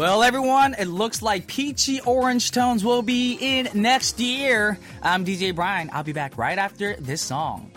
Well, everyone, it looks like Peachy Orange Tones will be in next year. I'm DJ Brian. I'll be back right after this song.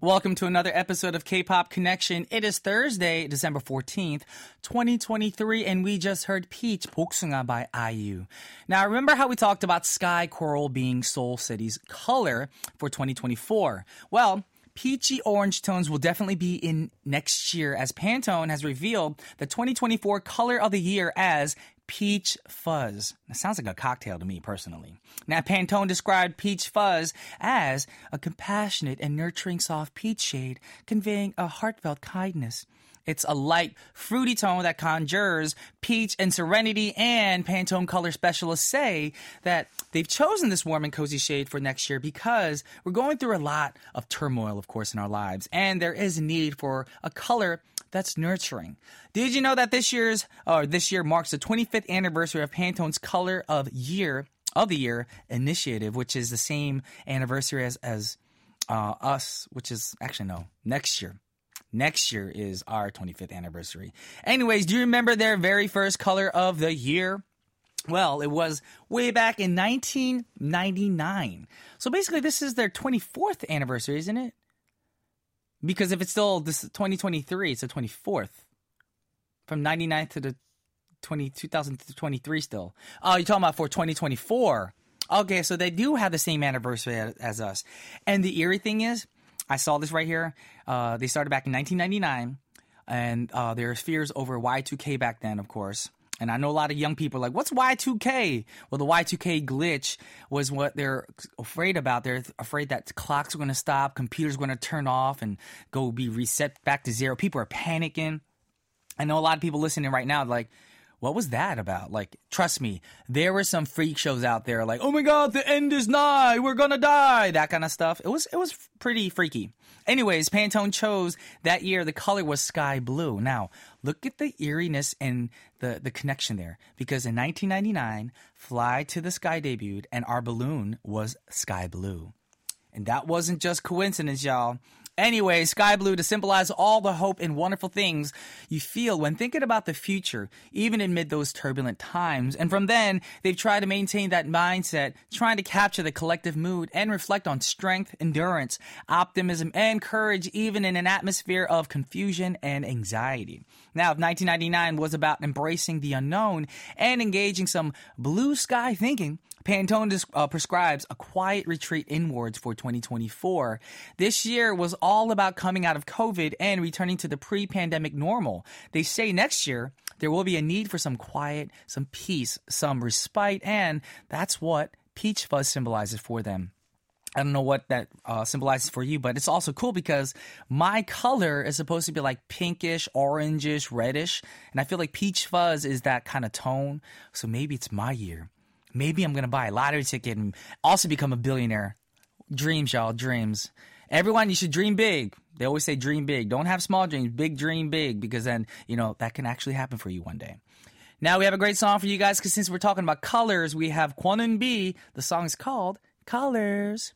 Welcome to another episode of K Pop Connection. It is Thursday, December 14th, 2023, and we just heard Peach Boksunga by IU. Now, remember how we talked about Sky Coral being Seoul City's color for 2024? Well, peachy orange tones will definitely be in next year as Pantone has revealed the 2024 color of the year as peach fuzz. That sounds like a cocktail to me personally. Now, Pantone described peach fuzz as a compassionate and nurturing soft peach shade conveying a heartfelt kindness. It's a light, fruity tone that conjures peach and serenity, and Pantone color specialists say that they've chosen this warm and cozy shade for next year because we're going through a lot of turmoil, of course, in our lives, and there is a need for a color that's nurturing. Did you know that this year's or this year marks the 25th anniversary of Pantone's Color of Year of the Year initiative, which is the same anniversary as as uh, us, which is actually no next year. Next year is our 25th anniversary. Anyways, do you remember their very first color of the year? Well, it was way back in 1999. So basically, this is their 24th anniversary, isn't it? Because if it's still this 2023, it's the 24th. From 99 to the 20, 2023 still. Oh, you're talking about for 2024. Okay, so they do have the same anniversary as, as us. And the eerie thing is, I saw this right here. Uh, they started back in 1999, and uh, there's fears over Y2K back then, of course. And I know a lot of young people like, what's Y2K? Well, the Y2K glitch was what they're afraid about. They're afraid that clocks are going to stop, computers are going to turn off and go be reset back to zero. People are panicking. I know a lot of people listening right now, like, what was that about? Like, trust me, there were some freak shows out there, like, oh my god, the end is nigh, we're gonna die, that kind of stuff. It was it was pretty freaky. Anyways, Pantone chose that year the color was sky blue. Now, look at the eeriness and the the connection there, because in 1999, Fly to the Sky debuted, and our balloon was sky blue. And that wasn't just coincidence, y'all. Anyway, sky blue to symbolize all the hope and wonderful things you feel when thinking about the future, even amid those turbulent times. And from then, they've tried to maintain that mindset, trying to capture the collective mood and reflect on strength, endurance, optimism, and courage, even in an atmosphere of confusion and anxiety. Now, if 1999 was about embracing the unknown and engaging some blue sky thinking, Pantone uh, prescribes a quiet retreat inwards for 2024. This year was all about coming out of COVID and returning to the pre pandemic normal. They say next year there will be a need for some quiet, some peace, some respite, and that's what Peach Fuzz symbolizes for them. I don't know what that uh, symbolizes for you, but it's also cool because my color is supposed to be like pinkish, orangish, reddish. And I feel like peach fuzz is that kind of tone. So maybe it's my year maybe I'm gonna buy a lottery ticket and also become a billionaire. Dreams, y'all, dreams. Everyone, you should dream big. They always say dream big. Don't have small dreams, big dream big, because then, you know, that can actually happen for you one day. Now we have a great song for you guys because since we're talking about colors, we have Kwon Eun-bi. The song is called Colors.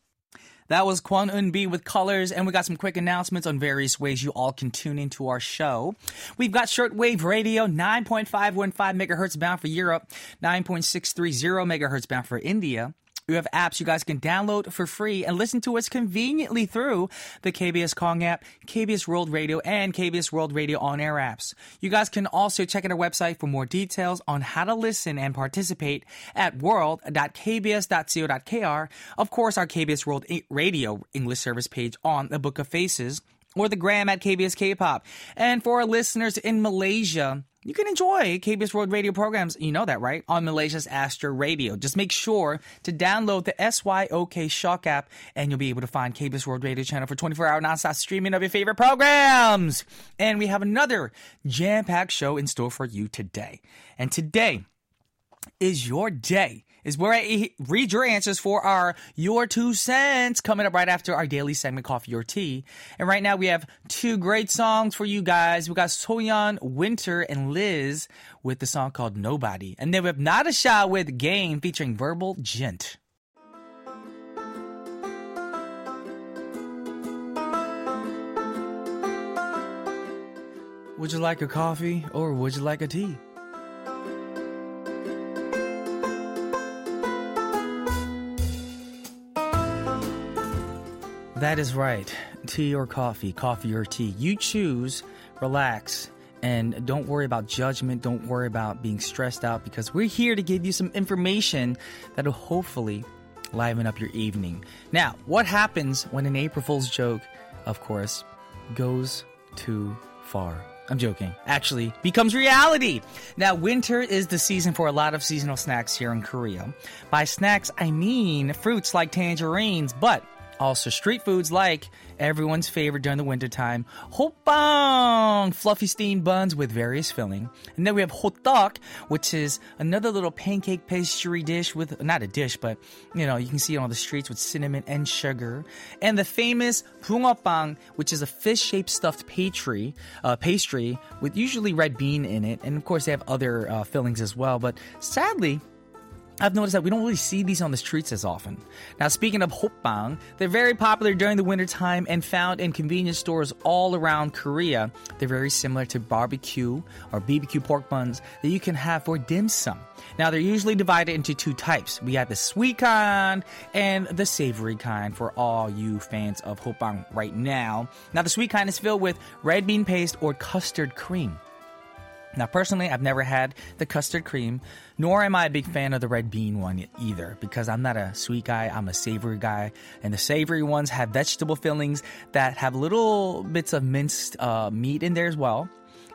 That was Kwon Eun-bi with colors, and we got some quick announcements on various ways you all can tune into our show. We've got shortwave radio, 9.515 megahertz bound for Europe, 9.630 megahertz bound for India. We have apps you guys can download for free and listen to us conveniently through the KBS Kong app, KBS World Radio, and KBS World Radio on air apps. You guys can also check out our website for more details on how to listen and participate at world.kbs.co.kr. Of course, our KBS World Radio English service page on the Book of Faces or the gram at KBS K-pop. And for our listeners in Malaysia, you can enjoy KBS World Radio programs, you know that, right? On Malaysia's Astro Radio. Just make sure to download the SYOK Shock app and you'll be able to find KBS World Radio channel for 24 hour nonstop streaming of your favorite programs. And we have another jam packed show in store for you today. And today is your day is where I read your answers for our Your Two Cents coming up right after our daily segment, Coffee or Tea. And right now we have two great songs for you guys. We got Soyeon, Winter, and Liz with the song called Nobody. And then we have Not a Shot with Game featuring Verbal Jint. Would you like a coffee or would you like a tea? That is right. Tea or coffee, coffee or tea. You choose, relax, and don't worry about judgment. Don't worry about being stressed out because we're here to give you some information that'll hopefully liven up your evening. Now, what happens when an April Fool's joke, of course, goes too far? I'm joking. Actually, becomes reality. Now, winter is the season for a lot of seasonal snacks here in Korea. By snacks, I mean fruits like tangerines, but also, street foods like everyone's favorite during the wintertime, hoppang, fluffy steamed buns with various filling. And then we have hotteok, which is another little pancake pastry dish with, not a dish, but, you know, you can see it on the streets with cinnamon and sugar. And the famous bungeoppang, which is a fish-shaped stuffed pastry, uh, pastry with usually red bean in it. And of course, they have other uh, fillings as well. But sadly, I've noticed that we don't really see these on the streets as often. Now, speaking of hoppang, they're very popular during the wintertime and found in convenience stores all around Korea. They're very similar to barbecue or BBQ pork buns that you can have for dim sum. Now, they're usually divided into two types. We have the sweet kind and the savory kind for all you fans of hoppang right now. Now, the sweet kind is filled with red bean paste or custard cream. Now, personally, I've never had the custard cream, nor am I a big fan of the red bean one either, because I'm not a sweet guy, I'm a savory guy. And the savory ones have vegetable fillings that have little bits of minced uh, meat in there as well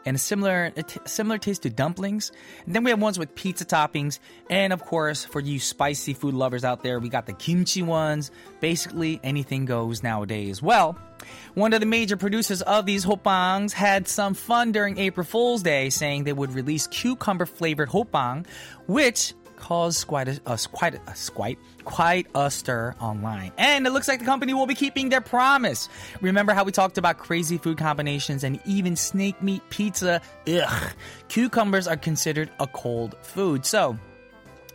and a similar a t- similar taste to dumplings. And then we have ones with pizza toppings, and of course, for you spicy food lovers out there, we got the kimchi ones. Basically, anything goes nowadays. Well, one of the major producers of these hoppangs had some fun during April Fool's Day, saying they would release cucumber flavored hoppang, which caused quite a, a quite a, quite quite a stir online. And it looks like the company will be keeping their promise. Remember how we talked about crazy food combinations and even snake meat pizza? Ugh. Cucumbers are considered a cold food. So,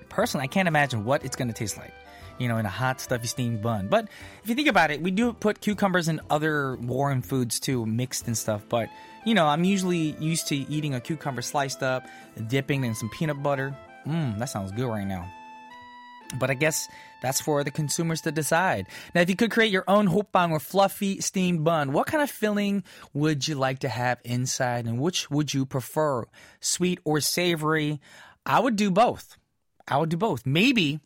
personally, I can't imagine what it's going to taste like you know, in a hot, stuffy steamed bun. But if you think about it, we do put cucumbers in other warm foods too, mixed and stuff. But, you know, I'm usually used to eating a cucumber sliced up, dipping in some peanut butter. Mmm, that sounds good right now. But I guess that's for the consumers to decide. Now, if you could create your own hoppang or fluffy steamed bun, what kind of filling would you like to have inside and which would you prefer? Sweet or savory? I would do both. I would do both. Maybe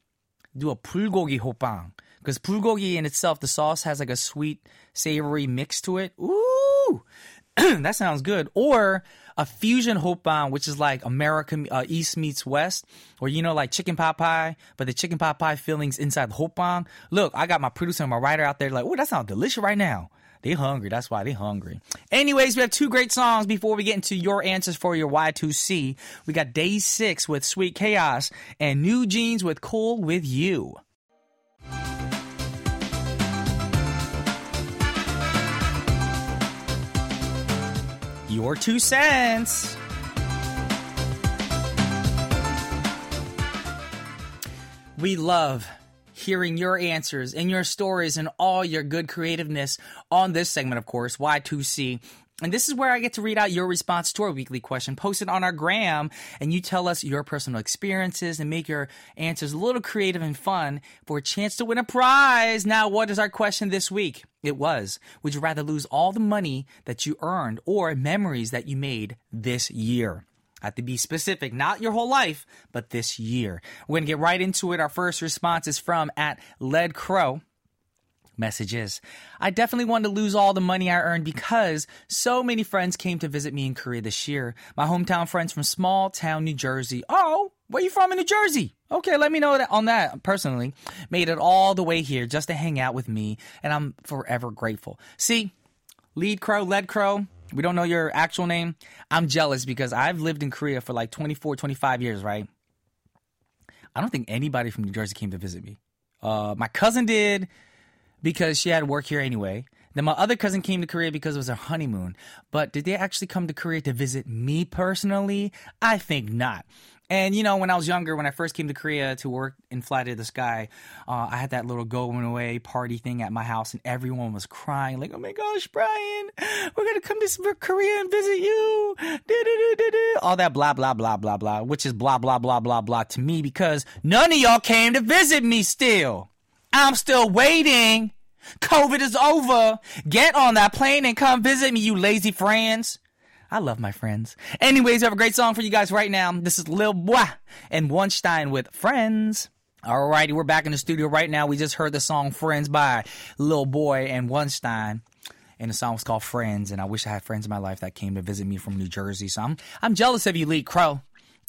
do a bulgogi hoppang because bulgogi in itself, the sauce has like a sweet, savory mix to it. Ooh, that sounds good. Or a fusion hoppang, which is like American uh, East meets West, or you know, like chicken pot pie, but the chicken pot pie fillings inside the hoppang. Look, I got my producer and my writer out there like, oh, that sounds delicious right now. They hungry. That's why they hungry. Anyways, we have two great songs before we get into your answers for your Y2C. We got Day 6 with Sweet Chaos and NewJeans with Cool with You. Your two cents. We love hearing your answers and your stories and all your good creativeness on this segment, of course, Y2C. And this is where I get to read out your response to our weekly question posted on our gram, and you tell us your personal experiences and make your answers a little creative and fun for a chance to win a prize. Now, what is our question this week? It was, would you rather lose all the money that you earned or memories that you made this year? I have to be specific, not your whole life, but this year. We're going to get right into it. Our first response is from at Led Crow messages. I definitely wanted to lose all the money I earned because so many friends came to visit me in Korea this year. My hometown friends from small town New Jersey. Oh, where you from in New Jersey? Okay, let me know that on that personally. Made it all the way here just to hang out with me, and I'm forever grateful. See, lead crow, lead crow. We don't know your actual name. I'm jealous because I've lived in Korea for like 24, 25 years, right? I don't think anybody from New Jersey came to visit me. Uh, my cousin did because she had work here anyway. Then my other cousin came to Korea because it was her honeymoon. But did they actually come to Korea to visit me personally? I think not. And you know, when I was younger, when I first came to Korea to work in Fly to the Sky, uh, I had that little going away party thing at my house, and everyone was crying like, "Oh my gosh, Brian, we're gonna come to Korea and visit you." All that blah blah blah blah blah, which is blah blah blah blah blah to me because none of y'all came to visit me. Still, I'm still waiting COVID is over. Get on that plane and come visit me, you lazy friends. I love my friends. Anyways, I have a great song for you guys right now. This is Lil Boi and Wonstein with Friends. Alrighty, we're back in the studio right now. We just heard the song Friends by Lil Boi and Wonstein. And the song was called Friends, and I wish I had friends in my life that came to visit me from New Jersey. So I'm I'm jealous of you, Lee Crow.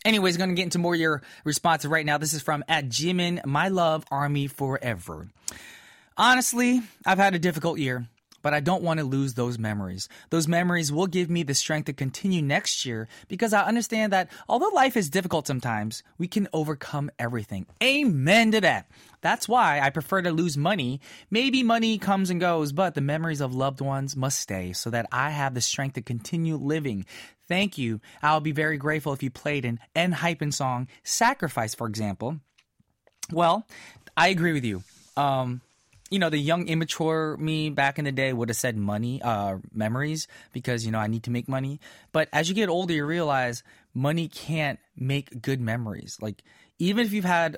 Anyways, going to get into more of your responses right now. This is from at Jimin, My Love Army Forever. Honestly, I've had a difficult year but I don't want to lose those memories. Those memories will give me the strength to continue next year because I understand that although life is difficult sometimes, we can overcome everything. Amen to that. That's why I prefer to lose money. Maybe money comes and goes, but the memories of loved ones must stay so that I have the strength to continue living. Thank you. I'll be very grateful if you played an ENHYPEN song, Sacrifice, for example. Well, I agree with you. Um, you know, the young, immature me back in the day would have said money, uh, memories, because, you know, I need to make money. But as you get older, you realize money can't make good memories. Like, even if you've had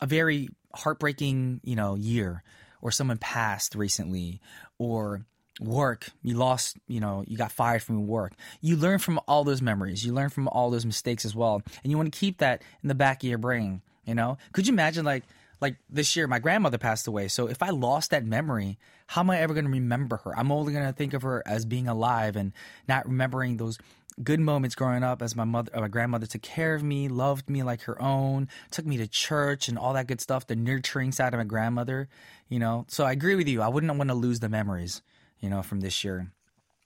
a very heartbreaking, you know, year, or someone passed recently, or work, you lost, you know, you got fired from work. You learn from all those memories. You learn from all those mistakes as well. And you want to keep that in the back of your brain, you know? Could you imagine, like, like this year, my grandmother passed away. So if I lost that memory, how am I ever going to remember her? I'm only going to think of her as being alive and not remembering those good moments growing up as my mother, uh, my grandmother took care of me, loved me like her own, took me to church and all that good stuff. The nurturing side of my grandmother, you know. So I agree with you. I wouldn't want to lose the memories, you know, from this year.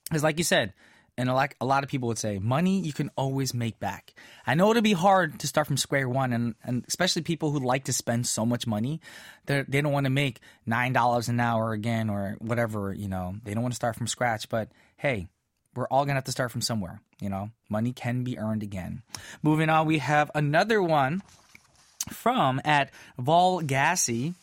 Because like you said, and like a lot of people would say, money you can always make back. I know it'll be hard to start from square one, and, and especially people who like to spend so much money, they don't want to make nine dollars an hour again or whatever. You know, they don't want to start from scratch. But hey, we're all gonna have to start from somewhere. You know, money can be earned again. Moving on, we have another one from at Vol Gassi.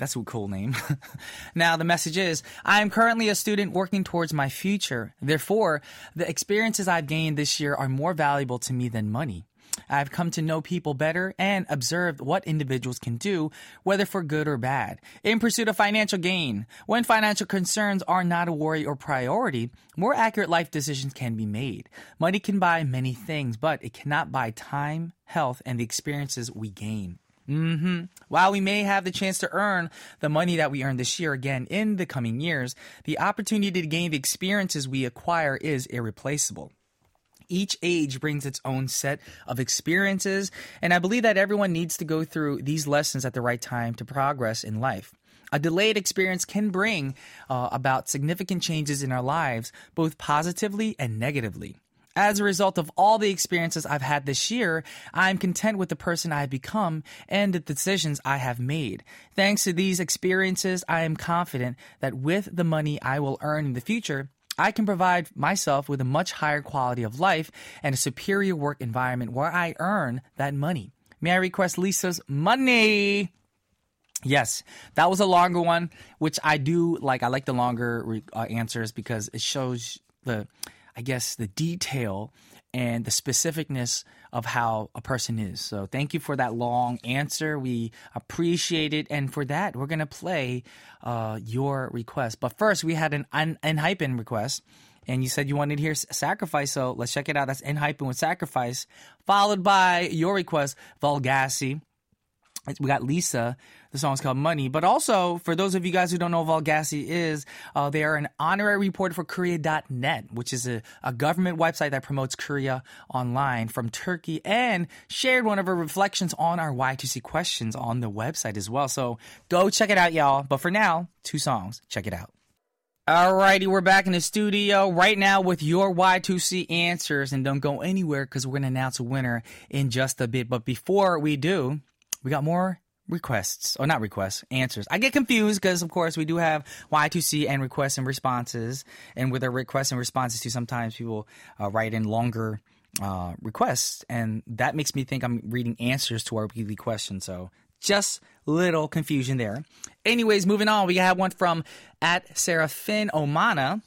That's a cool name. now, the message is I am currently a student working towards my future. Therefore, the experiences I've gained this year are more valuable to me than money. I've come to know people better and observed what individuals can do, whether for good or bad, in pursuit of financial gain. When financial concerns are not a worry or priority, more accurate life decisions can be made. Money can buy many things, but it cannot buy time, health, and the experiences we gain. Mm-hmm. While we may have the chance to earn the money that we earn this year again in the coming years, the opportunity to gain the experiences we acquire is irreplaceable. Each age brings its own set of experiences, and I believe that everyone needs to go through these lessons at the right time to progress in life. A delayed experience can bring uh, about significant changes in our lives, both positively and negatively. As a result of all the experiences I've had this year, I'm content with the person I have become and the decisions I have made. Thanks to these experiences, I am confident that with the money I will earn in the future, I can provide myself with a much higher quality of life and a superior work environment where I earn that money. May I request Lisa's money? Yes, that was a longer one, which I do like. I like the longer uh, answers because it shows the I guess, the detail and the specificness of how a person is. So thank you for that long answer. We appreciate it. And for that, we're going to play uh, your request. But first, we had an ENHYPEN request. And you said you wanted to hear Sacrifice, so let's check it out. That's ENHYPEN with Sacrifice, followed by your request, Vol Gassi. We got Lisa the song's called Money. But also, for those of you guys who don't know Vol Gassi is, uh, they are an honorary reporter for Korea.net, which is a, a government website that promotes Korea online from Turkey and shared one of her reflections on our Y2C questions on the website as well. So go check it out, y'all. But for now, two songs. Check it out. Alrighty, we're back in the studio right now with your Y2C answers. And don't go anywhere because we're going to announce a winner in just a bit. But before we do, we got more requests or not requests answers i get confused because of course we do have y2c and requests and responses and with our requests and responses too sometimes people uh, write in longer uh, requests and that makes me think i'm reading answers to our weekly questions so just little confusion there anyways moving on we have one from at Seraphin Omana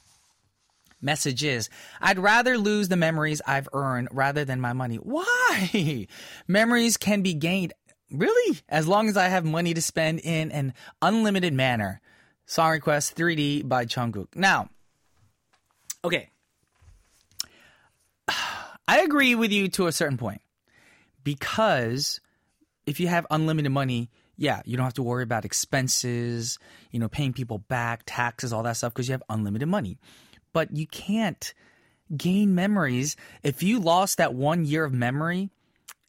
messages. I'd rather lose the memories I've earned rather than my money. Why? memories can be gained Really? As long as I have money to spend in an unlimited manner. Song request 3D by Jungkook. Now, okay. I agree with you to a certain point because if you have unlimited money, yeah, you don't have to worry about expenses, you know, paying people back, taxes, all that stuff because you have unlimited money. But you can't gain memories if you lost that one year of memory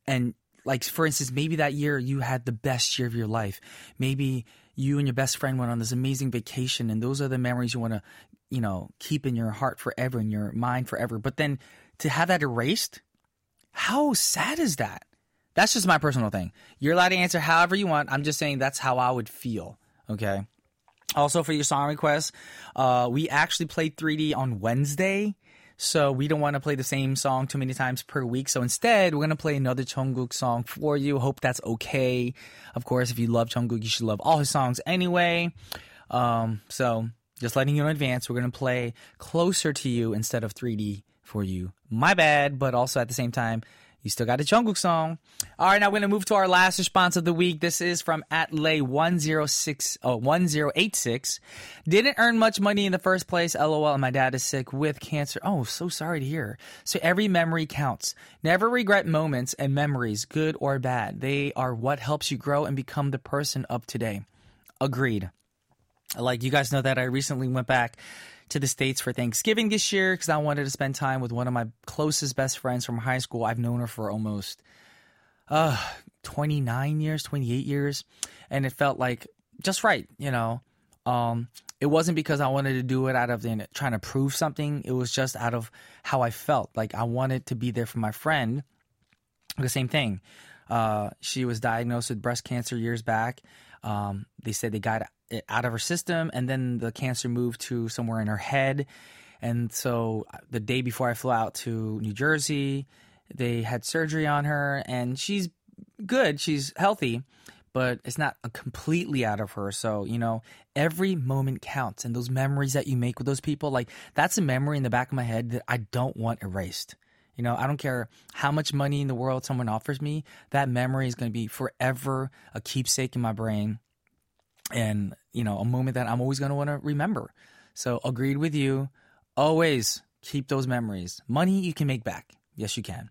and like for instance maybe that year you had the best year of your life. Maybe you and your best friend went on this amazing vacation and those are the memories you want to you know keep in your heart forever in your mind forever. But then to have that erased how sad is that? That's just my personal thing. You're allowed to answer however you want. I'm just saying that's how i would feel okay? Also for your song requests uh, we actually played 3d on wednesday so we don't want to play the same song too many times per week. So instead, we're going to play another Jungkook song for you. Hope that's okay. Of course, if you love Jungkook, you should love all his songs anyway. Um, so just letting you know in advance, we're going to play Closer to You instead of 3D for you. My bad, but also at the same time, you still got a Jungkook song. All right, now we're going to move to our last response of the week. This is from Atlay106, oh, 1086. Didn't earn much money in the first place. LOL, and my dad is sick with cancer. Oh, so sorry to hear. So every memory counts. Never regret moments and memories, good or bad. They are what helps you grow and become the person of today. Agreed. Like you guys know that I recently went back to the States for Thanksgiving this year because I wanted to spend time with one of my closest best friends from high school. I've known her for almost uh 29 years, 28 years, and it felt like just right, you know. Um, it wasn't because I wanted to do it out of the, trying to prove something. It was just out of how I felt. Like I wanted to be there for my friend. The same thing. Uh, she was diagnosed with breast cancer years back. Um, they said they got it out of her system, and then the cancer moved to somewhere in her head. And so uh, the day before I flew out to New Jersey, they had surgery on her, and she's good. She's healthy, but it's not completely out of her. So, you know, every moment counts. And those memories that you make with those people, like that's a memory in the back of my head that I don't want erased. You know, I don't care how much money in the world someone offers me, that memory is going to be forever a keepsake in my brain and, you know, a moment that I'm always going to want to remember. So, agreed with you. Always keep those memories. Money you can make back. Yes, you can.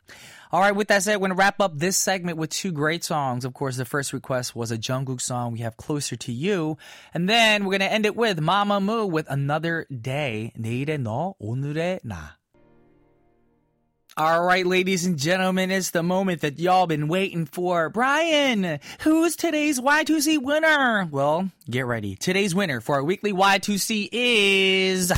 All right, with that said, we're going to wrap up this segment with two great songs. Of course, the first request was a Jungkook song, We Have Closer to You. And then we're going to end it with Mamamoo with Another Day. 내일의 너, 오늘의 나. All right, ladies and gentlemen, it's the moment that y'all been waiting for. Brian, who's today's Y2C winner? Well, get ready. Today's winner for our weekly Y2C is.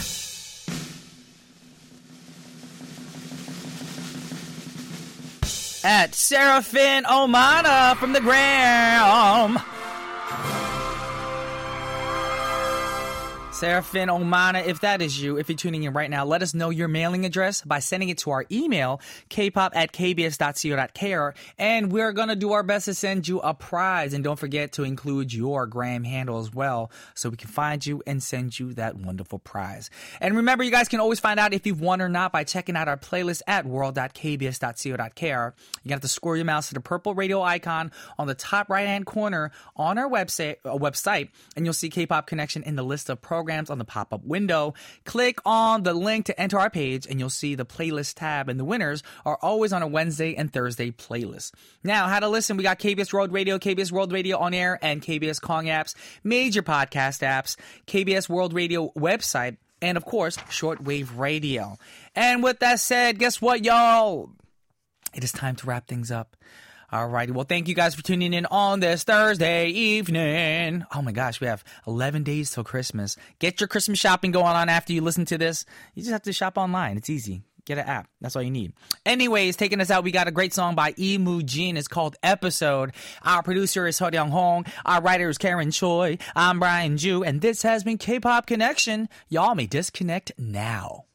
At Seraphin Omana from the Gram. Seraphin Omana, if that is you, if you're tuning in right now, let us know your mailing address by sending it to our email, kpop at kbs.co.kr, and we're going to do our best to send you a prize. And don't forget to include your gram handle as well so we can find you and send you that wonderful prize. And remember, you guys can always find out if you've won or not by checking out our playlist at world.kbs.co.kr. You have to score your mouse to the purple radio icon on the top right hand corner on our website, uh, website, and you'll see K-pop Connection in the list of programs programs on the pop up window. Click on the link to enter our page, and you'll see the playlist tab. And the winners are always on a Wednesday and Thursday playlist. Now, how to listen? We got KBS World Radio, KBS World Radio on air, and KBS Kong apps, major podcast apps, KBS World Radio website, and of course, shortwave radio. And with that said, guess what, y'all? It is time to wrap things up. All righty. Well, thank you guys for tuning in on this Thursday evening. Oh my gosh, we have 11 days till Christmas. Get your Christmas shopping going on after you listen to this. You just have to shop online. It's easy. Get an app. That's all you need. Anyways, taking us out, we got a great song by Moo Jin. It's called Episode. Our producer is Ho Young Hong. Our writer is Karen Choi. I'm Brian Joo, and this has been K-Pop Connection. Y'all may disconnect now.